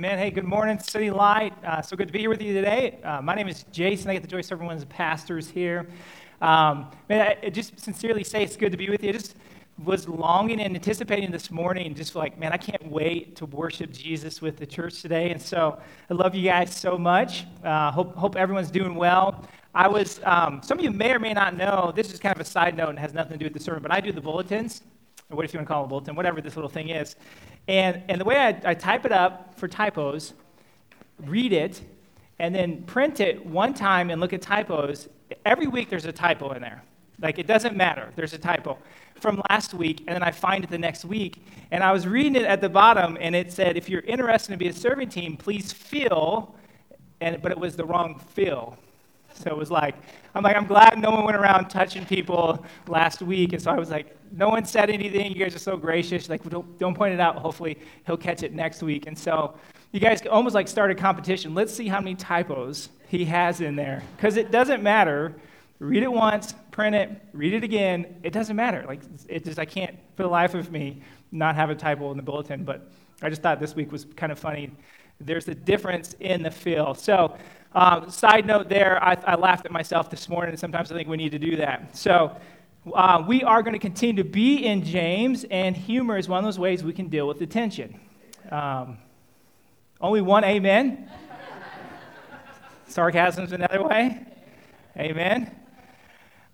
Man, hey, good morning, City Light. Uh, so good to be here with you today. Uh, my name is Jason. I get the joy of serving one of the pastors here. Um, man, I just sincerely say it's good to be with you. I just was longing and anticipating this morning, just like, man, I can't wait to worship Jesus with the church today. And so I love you guys so much. Uh, hope, hope everyone's doing well. I was, um, some of you may or may not know, this is kind of a side note and has nothing to do with the sermon, but I do the bulletins or what if you want to call it a bulletin, whatever this little thing is. And, and the way I, I type it up for typos, read it, and then print it one time and look at typos, every week there's a typo in there. Like it doesn't matter, there's a typo from last week, and then I find it the next week. And I was reading it at the bottom, and it said, if you're interested to be a serving team, please fill, and, but it was the wrong fill. So it was like, I'm like, I'm glad no one went around touching people last week. And so I was like, no one said anything. You guys are so gracious. Like, don't, don't point it out. Hopefully, he'll catch it next week. And so you guys almost like start a competition. Let's see how many typos he has in there. Because it doesn't matter. Read it once, print it, read it again. It doesn't matter. Like, it just, I can't, for the life of me, not have a typo in the bulletin. But I just thought this week was kind of funny. There's a difference in the feel. So, uh, side note there, I, I, laughed at myself this morning, and sometimes I think we need to do that. So, uh, we are going to continue to be in James, and humor is one of those ways we can deal with the tension. Um, only one amen. Sarcasm is another way. Amen.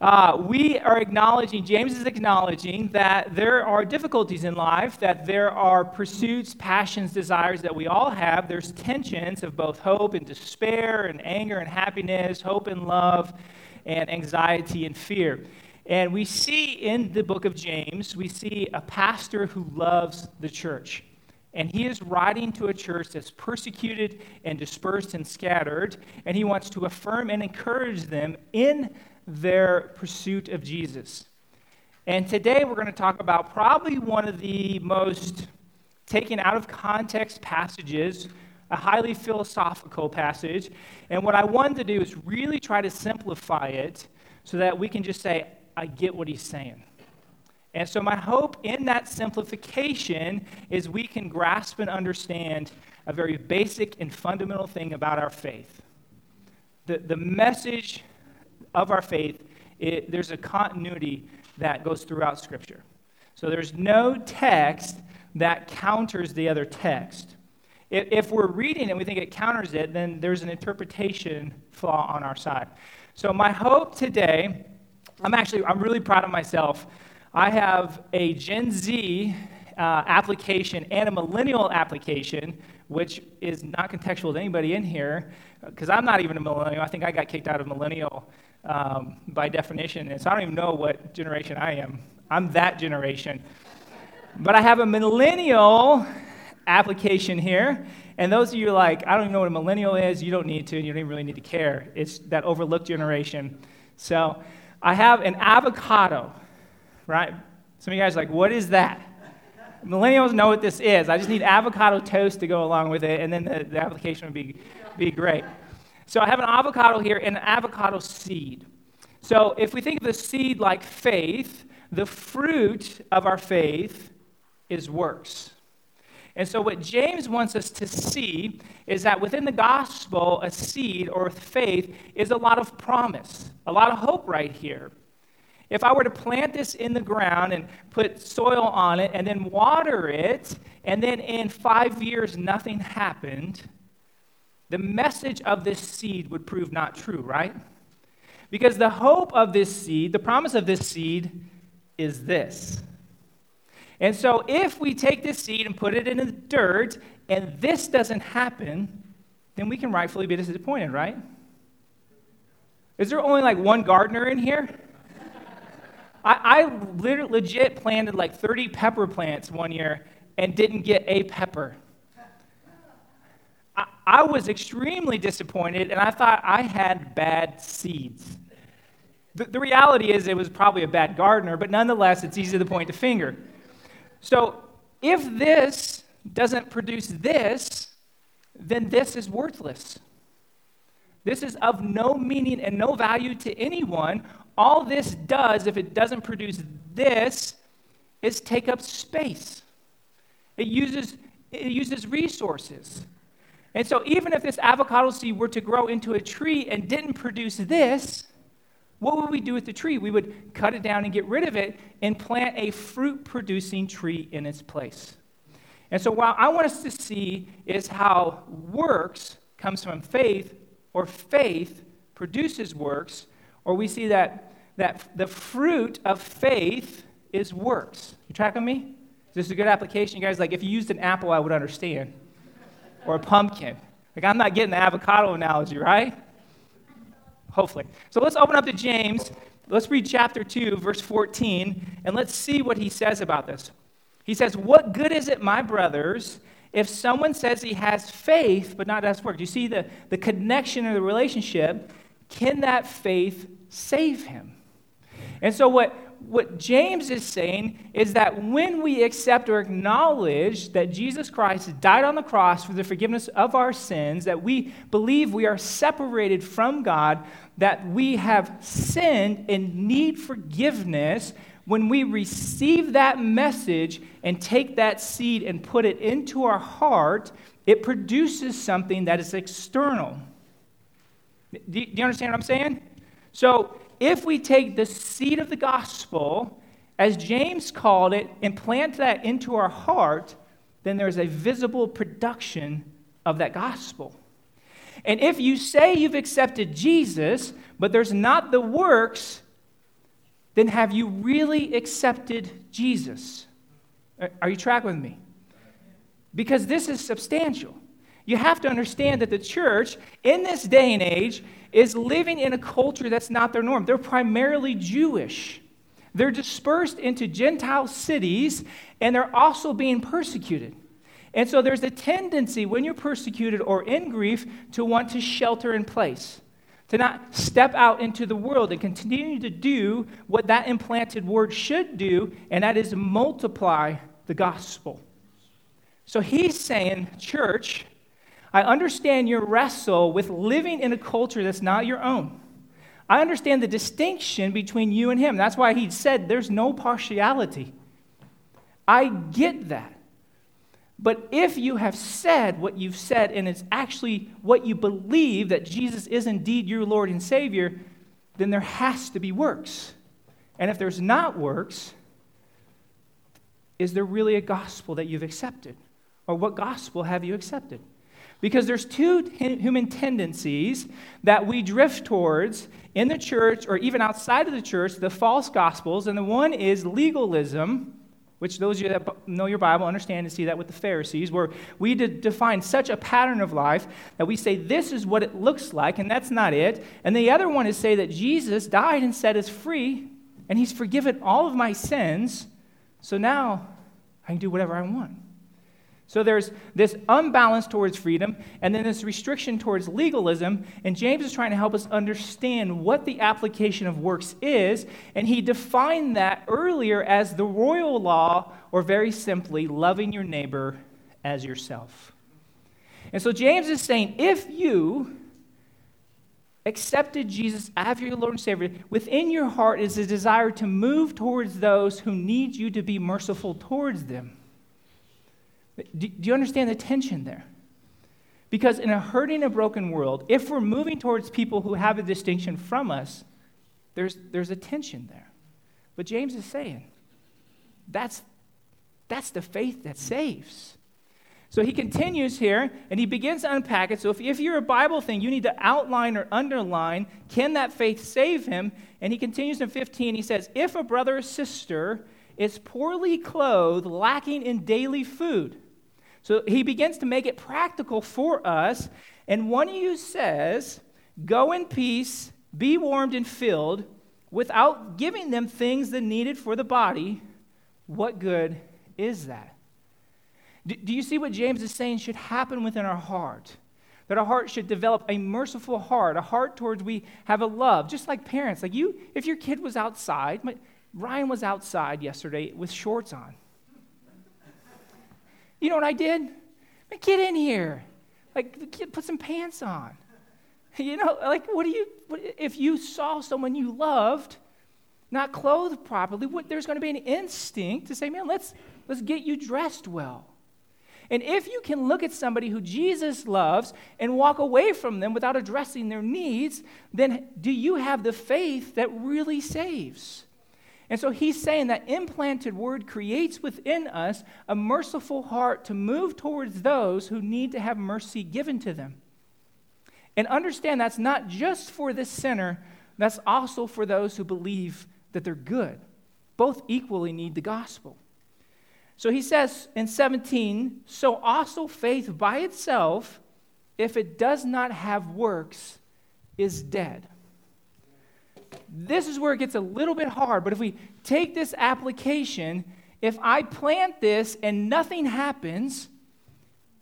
Uh, we are acknowledging, James is acknowledging that there are difficulties in life, that there are pursuits, passions, desires that we all have. There's tensions of both hope and despair, and anger and happiness, hope and love, and anxiety and fear. And we see in the book of James, we see a pastor who loves the church. And he is writing to a church that's persecuted and dispersed and scattered, and he wants to affirm and encourage them in their pursuit of Jesus. And today we're going to talk about probably one of the most taken out of context passages, a highly philosophical passage. And what I wanted to do is really try to simplify it so that we can just say, I get what he's saying. And so, my hope in that simplification is we can grasp and understand a very basic and fundamental thing about our faith. The, the message of our faith, it, there's a continuity that goes throughout Scripture. So there's no text that counters the other text. If, if we're reading and we think it counters it, then there's an interpretation flaw on our side. So my hope today, I'm actually, I'm really proud of myself. I have a Gen Z uh, application and a millennial application, which is not contextual to anybody in here, because I'm not even a millennial. I think I got kicked out of millennial um, by definition. And so I don't even know what generation I am. I'm that generation. But I have a millennial application here. And those of you like, I don't even know what a millennial is, you don't need to, you don't even really need to care. It's that overlooked generation. So I have an avocado, right? Some of you guys are like, what is that? Millennials know what this is. I just need avocado toast to go along with it, and then the, the application would be, be great. So I have an avocado here and an avocado seed. So if we think of the seed like faith, the fruit of our faith is works. And so, what James wants us to see is that within the gospel, a seed or faith is a lot of promise, a lot of hope right here. If I were to plant this in the ground and put soil on it and then water it, and then in five years nothing happened, the message of this seed would prove not true, right? Because the hope of this seed, the promise of this seed, is this. And so, if we take this seed and put it in the dirt and this doesn't happen, then we can rightfully be disappointed, right? Is there only like one gardener in here? I, I literally, legit planted like 30 pepper plants one year and didn't get a pepper. I, was extremely disappointed, and I thought I had bad seeds. The, the reality is, it was probably a bad gardener, but nonetheless, it's easy to point the finger. So, if this doesn't produce this, then this is worthless. This is of no meaning and no value to anyone. All this does, if it doesn't produce this, is take up space. It uses, it uses resources. And so, even if this avocado seed were to grow into a tree and didn't produce this, what would we do with the tree? We would cut it down and get rid of it and plant a fruit producing tree in its place. And so, what I want us to see is how works comes from faith, or faith produces works, or we see that, that the fruit of faith is works. You track on me? Is this a good application? You guys, like, if you used an apple, I would understand, or a pumpkin. Like, I'm not getting the avocado analogy, right? Hopefully. So let's open up to James. Let's read chapter 2, verse 14, and let's see what he says about this. He says, What good is it, my brothers, if someone says he has faith but not work? Do you see the, the connection or the relationship? Can that faith save him? And so, what, what James is saying is that when we accept or acknowledge that Jesus Christ died on the cross for the forgiveness of our sins, that we believe we are separated from God, that we have sinned and need forgiveness, when we receive that message and take that seed and put it into our heart, it produces something that is external. Do you understand what I'm saying? So, if we take the seed of the gospel, as James called it, and plant that into our heart, then there's a visible production of that gospel. And if you say you've accepted Jesus, but there's not the works, then have you really accepted Jesus? Are you tracking with me? Because this is substantial. You have to understand that the church in this day and age is living in a culture that's not their norm. They're primarily Jewish. They're dispersed into Gentile cities and they're also being persecuted. And so there's a tendency when you're persecuted or in grief to want to shelter in place, to not step out into the world and continue to do what that implanted word should do, and that is multiply the gospel. So he's saying, church, I understand your wrestle with living in a culture that's not your own. I understand the distinction between you and him. That's why he said there's no partiality. I get that. But if you have said what you've said and it's actually what you believe that Jesus is indeed your Lord and Savior, then there has to be works. And if there's not works, is there really a gospel that you've accepted? Or what gospel have you accepted? Because there's two human tendencies that we drift towards in the church or even outside of the church, the false gospels. And the one is legalism, which those of you that know your Bible understand and see that with the Pharisees, where we define such a pattern of life that we say this is what it looks like, and that's not it. And the other one is say that Jesus died and set us free, and he's forgiven all of my sins, so now I can do whatever I want. So there's this unbalance towards freedom and then this restriction towards legalism. And James is trying to help us understand what the application of works is. And he defined that earlier as the royal law, or very simply, loving your neighbor as yourself. And so James is saying if you accepted Jesus as your Lord and Savior, within your heart is a desire to move towards those who need you to be merciful towards them. Do, do you understand the tension there? Because in a hurting and broken world, if we're moving towards people who have a distinction from us, there's, there's a tension there. But James is saying that's, that's the faith that saves. So he continues here and he begins to unpack it. So if, if you're a Bible thing, you need to outline or underline can that faith save him? And he continues in 15. He says, If a brother or sister is poorly clothed, lacking in daily food, so he begins to make it practical for us. And one of you says, Go in peace, be warmed and filled, without giving them things that needed for the body. What good is that? Do, you see what James is saying should happen within our heart? That our heart should develop a merciful heart, a heart towards we have a love, just like parents. Like you, if your kid was outside, Ryan was outside yesterday with shorts on. You know what I did? Get in here. Like, put some pants on. You know, like, what do you, what, if you saw someone you loved not clothed properly, what, there's going to be an instinct to say, man, let's, let's get you dressed well. And if you can look at somebody who Jesus loves and walk away from them without addressing their needs, then do you have the faith that really saves? And so he's saying that implanted word creates within us a merciful heart to move towards those who need to have mercy given to them. And understand that's not just for the sinner, that's also for those who believe that they're good. Both equally need the gospel. So he says in 17, so also faith by itself, if it does not have works, is dead. This is where it gets a little bit hard, but if we take this application, if I plant this and nothing happens,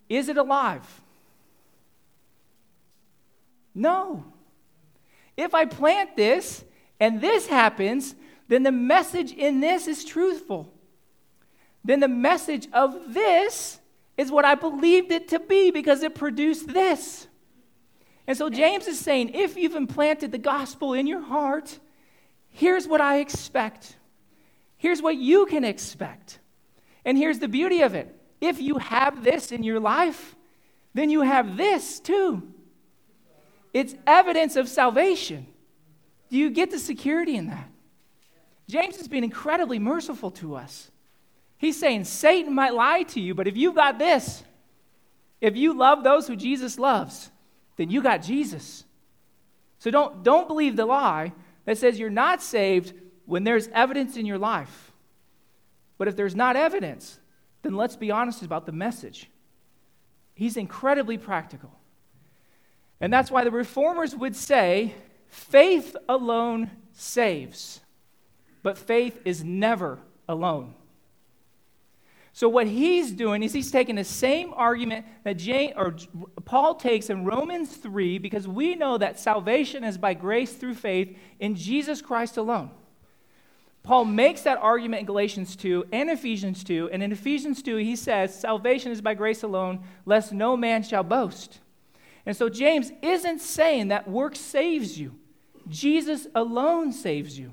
is it alive? No. If I plant this and this happens, then the message in this is truthful. Then the message of this is what I believed it to be because it produced this. And so James is saying if you've implanted the gospel in your heart, here's what I expect. Here's what you can expect. And here's the beauty of it if you have this in your life, then you have this too. It's evidence of salvation. Do you get the security in that? James is being incredibly merciful to us. He's saying Satan might lie to you, but if you've got this, if you love those who Jesus loves, then you got Jesus. So don't, don't believe the lie that says you're not saved when there's evidence in your life. But if there's not evidence, then let's be honest about the message. He's incredibly practical. And that's why the reformers would say faith alone saves, but faith is never alone. So what he's doing is he's taking the same argument that Jane, or Paul takes in Romans 3 because we know that salvation is by grace through faith in Jesus Christ alone. Paul makes that argument in Galatians 2 and Ephesians 2, and in Ephesians 2 he says salvation is by grace alone, lest no man shall boast. And so James isn't saying that work saves you, Jesus alone saves you.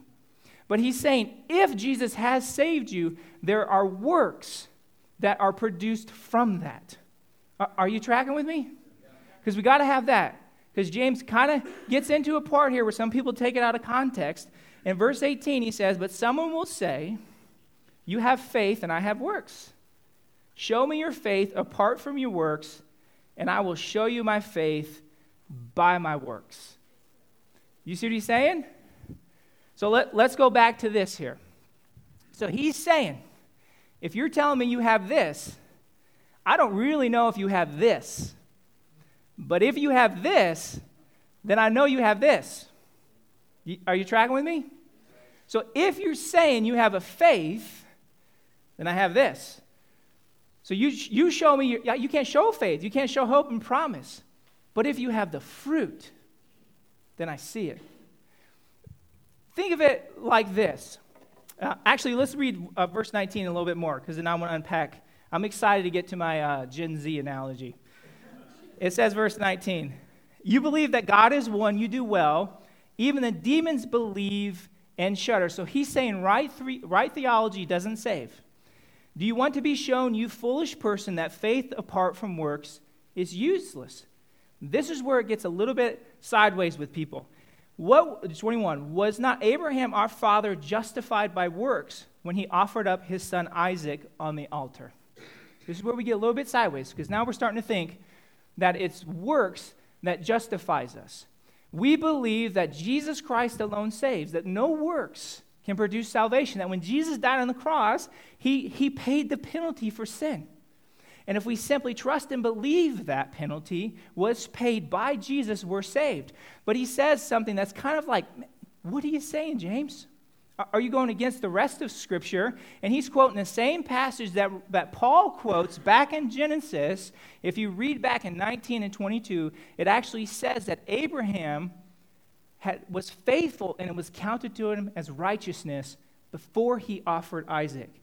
But he's saying if Jesus has saved you, there are works that are produced from that. Are, you tracking with me? Because we got to have that. Because James kind of gets into a part here where some people take it out of context. In verse 18, he says, But someone will say, You have faith and I have works. Show me your faith apart from your works, and I will show you my faith by my works. You see what he's saying? So let, let's go back to this here. So he's saying, if you're telling me you have this, I don't really know if you have this. But if you have this, then I know you have this. Are you tracking with me? So if you're saying you have a faith, then I have this. So you, you show me, your, you can't show faith, you can't show hope and promise. But if you have the fruit, then I see it. Think of it like this. Uh, actually, let's read uh, verse 19 a little bit more because then I want to unpack. I'm excited to get to my uh, Gen Z analogy. It says, verse 19, You believe that God is one, you do well. Even the demons believe and shudder. So he's saying right, three, right theology doesn't save. Do you want to be shown, you foolish person, that faith apart from works is useless? This is where it gets a little bit sideways with people. What, 21, was not Abraham our father justified by works when he offered up his son Isaac on the altar? This is where we get a little bit sideways because now we're starting to think that it's works that justifies us. We believe that Jesus Christ alone saves, that no works can produce salvation. That when Jesus died on the cross, he, he paid the penalty for sin. And if we simply trust and believe that penalty was paid by Jesus, we're saved. But he says something that's kind of like, what are you saying, James? Are you going against the rest of Scripture? And he's quoting the same passage that, that Paul quotes back in Genesis. If you read back in 19 and 22, it actually says that Abraham had, was faithful and it was counted to him as righteousness before he offered Isaac.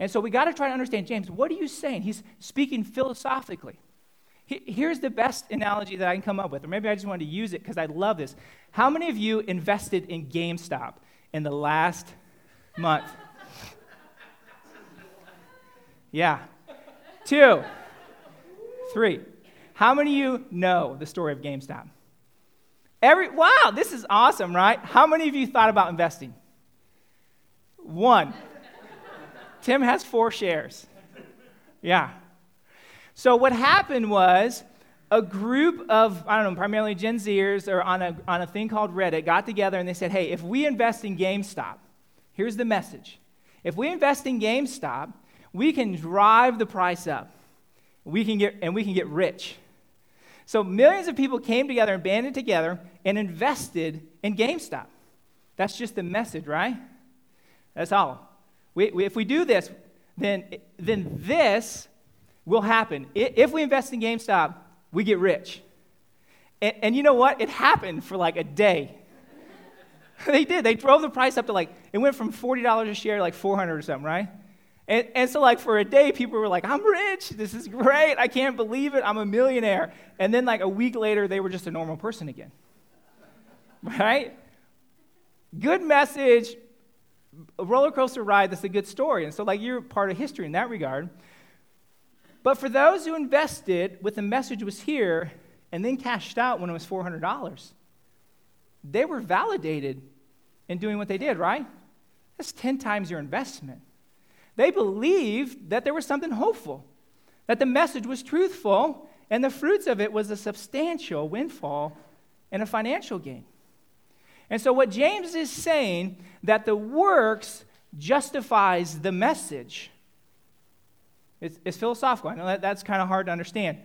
And so we got to try to understand, James, what are you saying? He's speaking philosophically. here's the best analogy that I can come up with, or maybe I just wanted to use it because I love this. How many of you invested in GameStop in the last month? Yeah. Two. Three. How many of you know the story of GameStop? Every, wow, this is awesome, right? How many of you thought about investing? One. Tim has four shares. Yeah. So what happened was a group of, I don't know, primarily Gen Zers or on a, on a thing called Reddit got together and they said, hey, if we invest in GameStop, here's the message. If we invest in GameStop, we can drive the price up. We can get, and we can get rich. So millions of people came together and banded together and invested in GameStop. That's just the message, right? That's all. We, we, if we do this, then, then this will happen. If we invest in GameStop, we get rich. And, and you know what? It happened for like a day. they did. They drove the price up to like, it went from $40 a share to like 400 or something, right? And, and so, like, for a day, people were like, I'm rich. This is great. I can't believe it. I'm a millionaire. And then, like, a week later, they were just a normal person again. Right? Good message, a roller coaster ride that's a good story. And so, like, you're part of history in that regard. But for those who invested with the message was here and then cashed out when it was $400, they were validated in doing what they did, right? That's 10 times your investment. They believed that there was something hopeful, that the message was truthful, and the fruits of it was a substantial windfall and a financial gain. And so, what James is saying that the works justifies the message. It's, it's philosophical. I know that that's kind of hard to understand.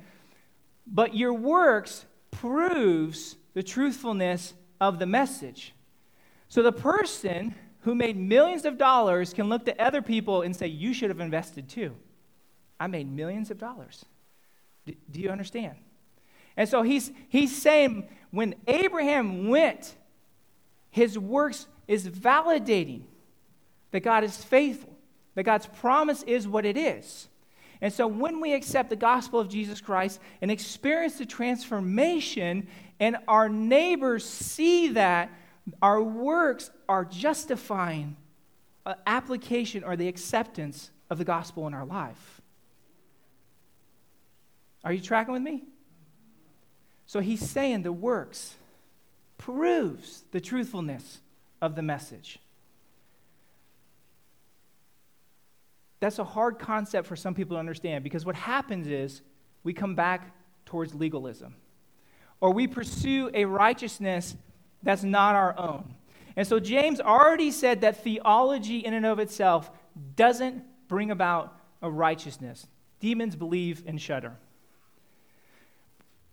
But your works proves the truthfulness of the message. So the person who made millions of dollars can look to other people and say, You should have invested too. I made millions of dollars. D- do you understand? And so he's, he's saying when Abraham went, his works is validating that God is faithful, that God's promise is what it is. And so when we accept the gospel of Jesus Christ and experience the transformation, and our neighbors see that, our works are justifying application or the acceptance of the gospel in our life. Are you tracking with me? So he's saying the works proves the truthfulness of the message. That's a hard concept for some people to understand because what happens is we come back towards legalism or we pursue a righteousness that's not our own. And so James already said that theology in and of itself doesn't bring about a righteousness. Demons believe and shudder.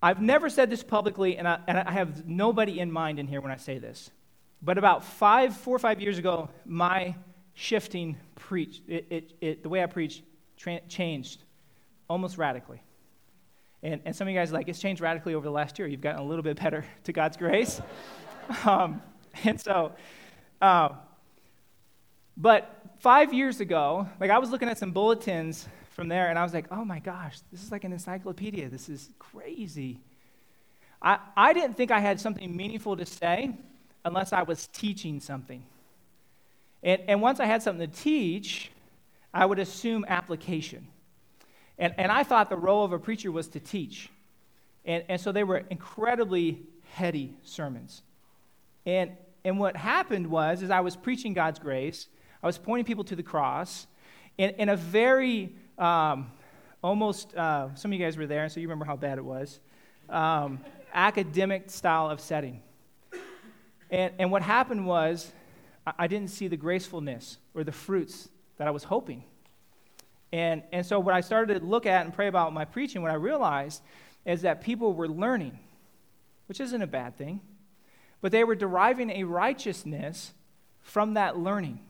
I've never said this publicly, and I, and I have nobody in mind in here when I say this. But about five, four or five years ago, my shifting preach, it, it, it, the way I preach tra- changed almost radically. And, and some of you guys like, it's changed radically over the last year. You've gotten a little bit better to God's grace. Um, and so, uh, but five years ago, like I was looking at some bulletins from there, and I was like, oh my gosh, this is like an encyclopedia. This is crazy. I, I didn't think I had something meaningful to say unless I was teaching something. And, and once I had something to teach, I would assume application. And, and I thought the role of a preacher was to teach. And, and so they were incredibly heady sermons. And, and what happened was, as I was preaching God's grace, I was pointing people to the cross in, in a very um, almost, uh, some of you guys were there, so you remember how bad it was, um, academic style of setting. And, and what happened was, I, I didn't see the gracefulness or the fruits that I was hoping. And, and so, what I started to look at and pray about my preaching, what I realized is that people were learning, which isn't a bad thing but they were deriving a righteousness from that learning.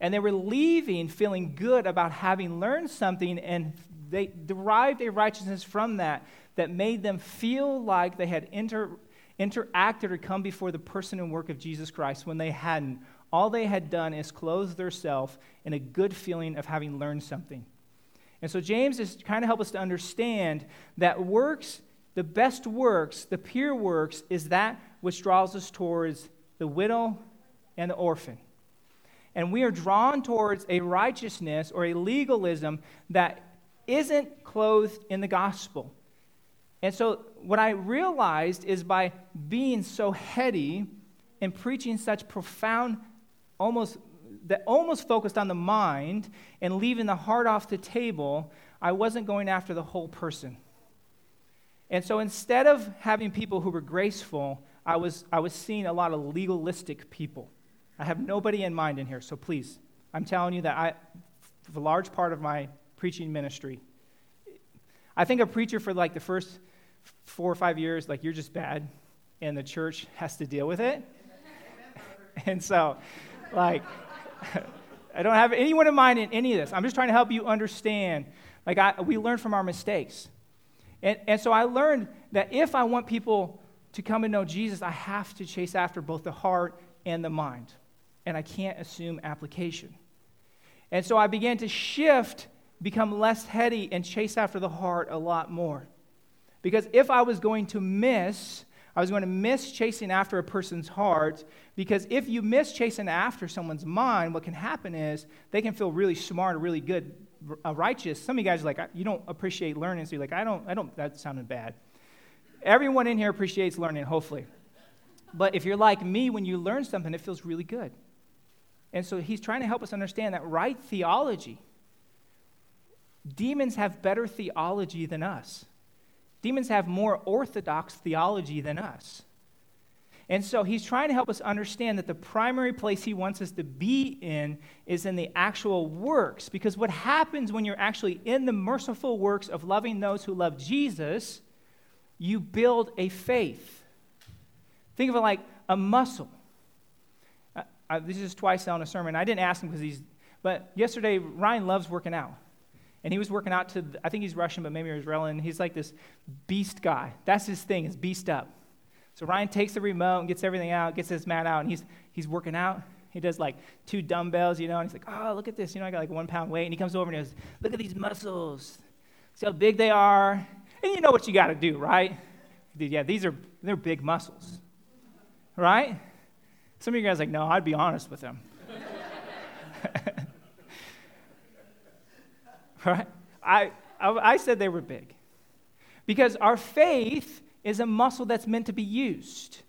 And they were leaving feeling good about having learned something, and they derived a righteousness from that that made them feel like they had inter, interacted or come before the person and work of Jesus Christ when they hadn't. All they had done is clothe themselves in a good feeling of having learned something. And so James is trying to help us to understand that works, the best works, the pure works, is that which draws us towards the widow and the orphan. And we are drawn towards a righteousness or a legalism that isn't clothed in the gospel. And so, what I realized is by being so heady and preaching such profound, almost that almost focused on the mind and leaving the heart off the table, I wasn't going after the whole person. And so instead of having people who were graceful, I was, I was seeing a lot of legalistic people. I have nobody in mind in here, so please, I'm telling you that I, a large part of my preaching ministry, I think a preacher for like the first four or five years, like you're just bad, and the church has to deal with it. and so, like, I don't have anyone in mind in any of this. I'm just trying to help you understand. Like, I, we learn from our mistakes. And, and so I learned that if I want people to come and know Jesus, I have to chase after both the heart and the mind. And I can't assume application. And so I began to shift, become less heady, and chase after the heart a lot more. Because if I was going to miss, I was going to miss chasing after a person's heart. Because if you miss chasing after someone's mind, what can happen is they can feel really smart really good uh, righteous, some of you guys are like, you don't appreciate learning, so you're like, I don't, I don't, that sounded bad. Everyone in here appreciates learning, hopefully. But if you're like me, when you learn something, it feels really good. And so he's trying to help us understand that right theology, demons have better theology than us. Demons have more orthodox theology than us. And so he's trying to help us understand that the primary place he wants us to be in is in the actual works. Because what happens when you're actually in the merciful works of loving those who love Jesus, you build a faith. Think of it like a muscle. I, this is twice on a sermon. I didn't ask him because he's, but yesterday, Ryan loves working out. And he was working out to, I think he's Russian, but maybe Israeli. And he's like this beast guy. That's his thing, is beast up. So Ryan takes the remote and gets everything out, gets his mat out, and he's, he's working out. He does like two dumbbells, you know, and he's like, oh, look at this. You know, I got like one pound weight. And he comes over and he goes, look at these muscles. See how big they are? And you know what you got to do, right? Yeah, these are, they're big muscles, right? Some of you guys like, no, I'd be honest with them. right? I, I, I said they were big. Because our faith is a muscle that's meant to be used.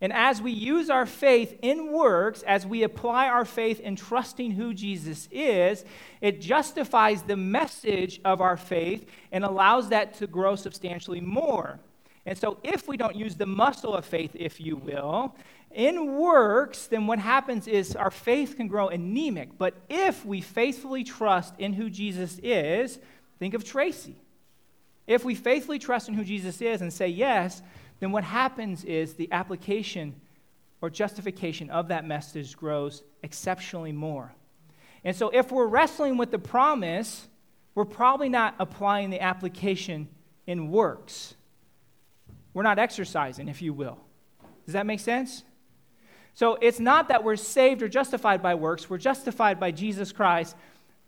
And as we use our faith in works, as we apply our faith in trusting who Jesus is, it justifies the message of our faith and allows that to grow substantially more. And so, if we don't use the muscle of faith, if you will, in works, then what happens is our faith can grow anemic. But if we faithfully trust in who Jesus is, think of Tracy. If we faithfully trust in who Jesus is and say yes, then what happens is the application or justification of that message grows exceptionally more. And so, if we're wrestling with the promise, we're probably not applying the application in works. We're not exercising, if you will. Does that make sense? So, it's not that we're saved or justified by works, we're justified by Jesus Christ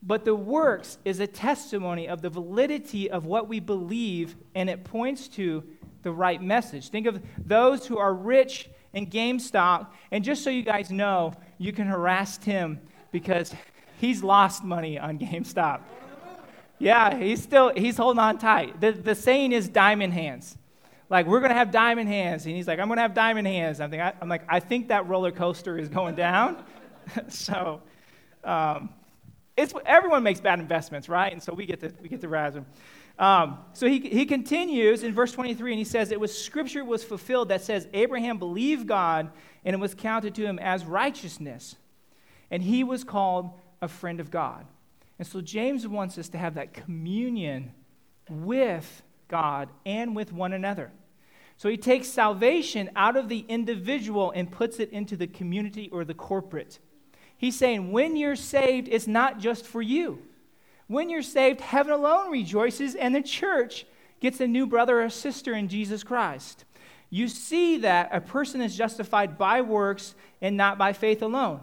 but the works is a testimony of the validity of what we believe, and it points to the right message. Think of those who are rich in GameStop, and just so you guys know, you can harass Tim because he's lost money on GameStop. Yeah, he's still he's holding on tight. The, the saying is diamond hands. Like we're gonna have diamond hands, and he's like, I'm gonna have diamond hands. I'm, thinking, I'm like, I think that roller coaster is going down. so, um, it's, everyone makes bad investments, right? And so we get to, we get to razz him. Um, so he, he continues in verse 23 and he says, It was scripture was fulfilled that says, Abraham believed God and it was counted to him as righteousness. And he was called a friend of God. And so James wants us to have that communion with God and with one another. So he takes salvation out of the individual and puts it into the community or the corporate. He's saying, when you're saved, it's not just for you. When you're saved, heaven alone rejoices, and the church gets a new brother or sister in Jesus Christ. You see that a person is justified by works and not by faith alone.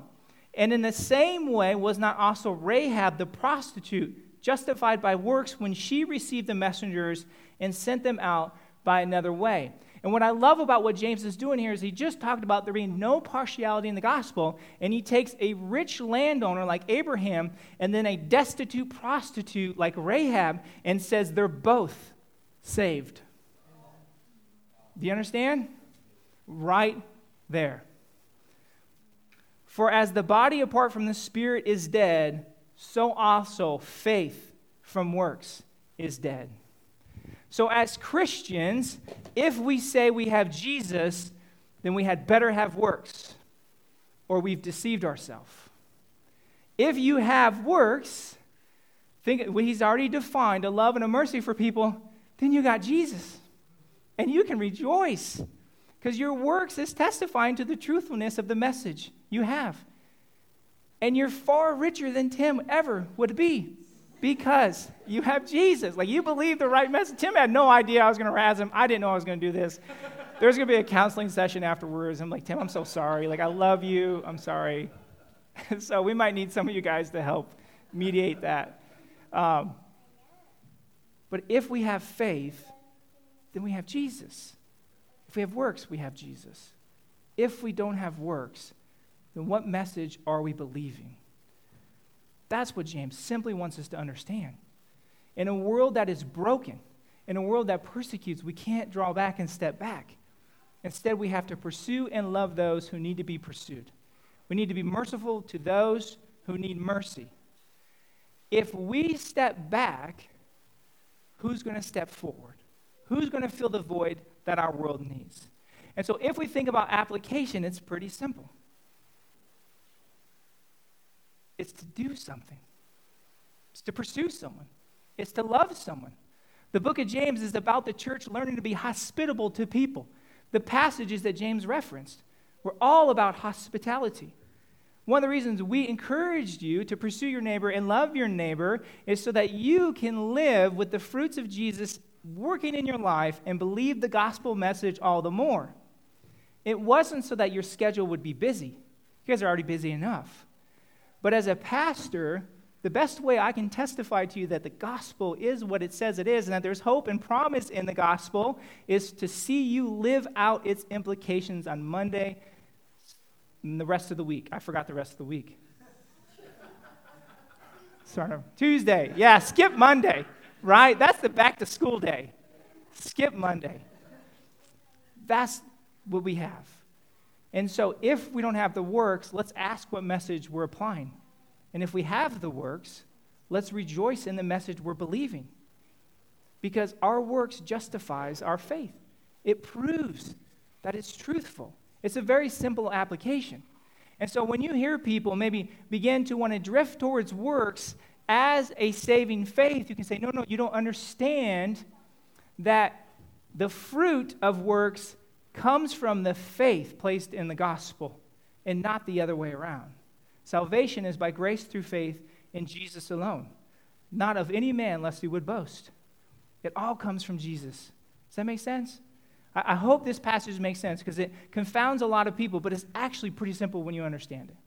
And in the same way, was not also Rahab the prostitute justified by works when she received the messengers and sent them out by another way? And what I love about what James is doing here is he just talked about there being no partiality in the gospel, and he takes a rich landowner like Abraham and then a destitute prostitute like Rahab and says they're both saved. Do you understand? Right there. For as the body apart from the spirit is dead, so also faith from works is dead. So, as Christians, if we say we have Jesus, then we had better have works, or we've deceived ourselves. If you have works, think well, he's already defined a love and a mercy for people, then you got Jesus. And you can rejoice because your works is testifying to the truthfulness of the message you have. And you're far richer than Tim ever would be because you have Jesus. Like you believe the right message. Tim had no idea I was going to razz him. I didn't know I was going to do this. There's going to be a counseling session afterwards. I'm like, Tim, I'm so sorry. Like, I love you. I'm sorry. so we might need some of you guys to help mediate that. Um, but if we have faith, then we have Jesus. If we have works, we have Jesus. If we don't have works, then what message are we believing? That's what James simply wants us to understand. In a world that is broken, in a world that persecutes, we can't draw back and step back. Instead, we have to pursue and love those who need to be pursued. We need to be merciful to those who need mercy. If we step back, who's going to step forward? Who's going to fill the void that our world needs? And so, if we think about application, it's pretty simple it's to do something, it's to pursue someone, it's to love someone. The book of James is about the church learning to be hospitable to people. The passages that James referenced were all about hospitality. One of the reasons we encouraged you to pursue your neighbor and love your neighbor is so that you can live with the fruits of Jesus working in your life and believe the gospel message all the more. It wasn't so that your schedule would be busy. You guys are already busy enough. But as a pastor, the best way I can testify to you that the gospel is what it says it is and that there's hope and promise in the gospel is to see you live out its implications on Monday and the rest of the week. I forgot the rest of the week. Sort of. Tuesday. Yeah, skip Monday, right? That's the back to school day. Skip Monday. That's what we have. And so, if we don't have the works, let's ask what message we're applying. And if we have the works, let's rejoice in the message we're believing. Because our works justifies our faith. It proves that it's truthful. It's a very simple application. And so when you hear people maybe begin to want to drift towards works as a saving faith, you can say, no, no, you don't understand that the fruit of works comes from the faith placed in the gospel and not the other way around. Salvation is by grace through faith in Jesus alone, not of any man, lest he would boast. It all comes from Jesus. Does that make sense? I, I hope this passage makes sense because it confounds a lot of people, but it's actually pretty simple when you understand it.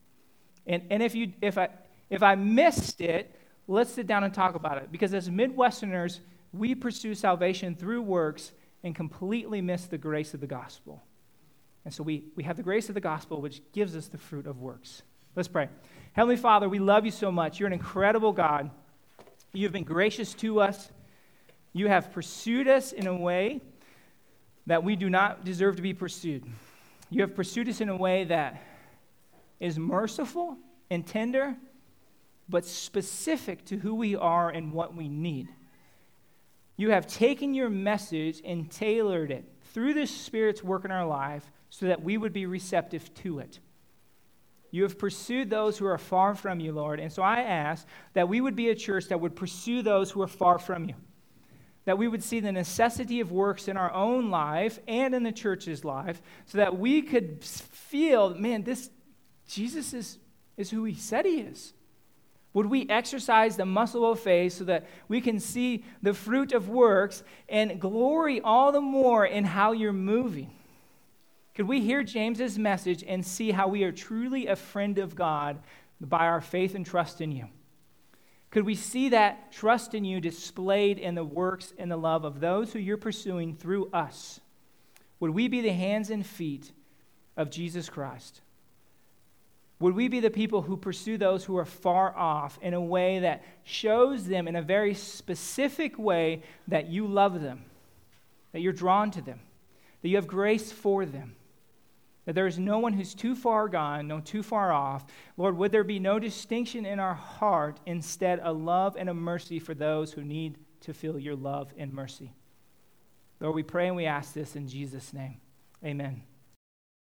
And, and if, you, if, I, if I missed it, let's sit down and talk about it. Because as Midwesterners, we pursue salvation through works and completely miss the grace of the gospel. And so we, we have the grace of the gospel, which gives us the fruit of works. Let's pray. Heavenly Father, we love you so much. You're an incredible God. You've been gracious to us. You have pursued us in a way that we do not deserve to be pursued. You have pursued us in a way that is merciful and tender, but specific to who we are and what we need. You have taken your message and tailored it through the Spirit's work in our life so that we would be receptive to it. You have pursued those who are far from you, Lord. And so I ask that we would be a church that would pursue those who are far from you. That we would see the necessity of works in our own life and in the church's life so that we could feel, man, this Jesus is, is who he said he is. Would we exercise the muscle of faith so that we can see the fruit of works and glory all the more in how you're moving? Could we hear James's message and see how we are truly a friend of God by our faith and trust in you? Could we see that trust in you displayed in the works and the love of those who you're pursuing through us? Would we be the hands and feet of Jesus Christ? Would we be the people who pursue those who are far off in a way that shows them in a very specific way that you love them, that you're drawn to them, that you have grace for them, that there is no one who's too far gone, no too far off? Lord, would there be no distinction in our heart, instead, a love and a mercy for those who need to feel your love and mercy? Lord, we pray and we ask this in Jesus' name. Amen.